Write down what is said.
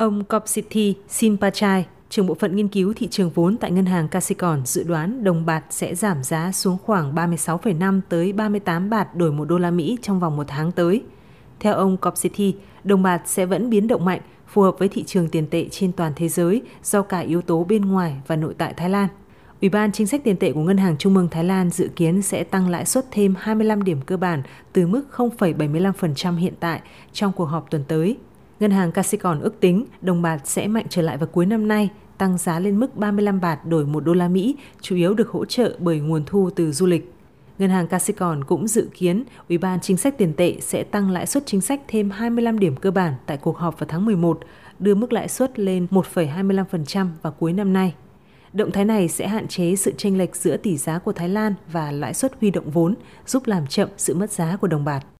Ông Kopsithi Sinpachai, trưởng bộ phận nghiên cứu thị trường vốn tại ngân hàng Casicorn dự đoán đồng bạc sẽ giảm giá xuống khoảng 36,5 tới 38 bạt đổi một đô la Mỹ trong vòng một tháng tới. Theo ông Kopsithi, đồng bạc sẽ vẫn biến động mạnh, phù hợp với thị trường tiền tệ trên toàn thế giới do cả yếu tố bên ngoài và nội tại Thái Lan. Ủy ban chính sách tiền tệ của Ngân hàng Trung ương Thái Lan dự kiến sẽ tăng lãi suất thêm 25 điểm cơ bản từ mức 0,75% hiện tại trong cuộc họp tuần tới. Ngân hàng Casicorn ước tính đồng bạc sẽ mạnh trở lại vào cuối năm nay, tăng giá lên mức 35 bạt đổi 1 đô la Mỹ, chủ yếu được hỗ trợ bởi nguồn thu từ du lịch. Ngân hàng Casicorn cũng dự kiến Ủy ban chính sách tiền tệ sẽ tăng lãi suất chính sách thêm 25 điểm cơ bản tại cuộc họp vào tháng 11, đưa mức lãi suất lên 1,25% vào cuối năm nay. Động thái này sẽ hạn chế sự chênh lệch giữa tỷ giá của Thái Lan và lãi suất huy động vốn, giúp làm chậm sự mất giá của đồng bạc.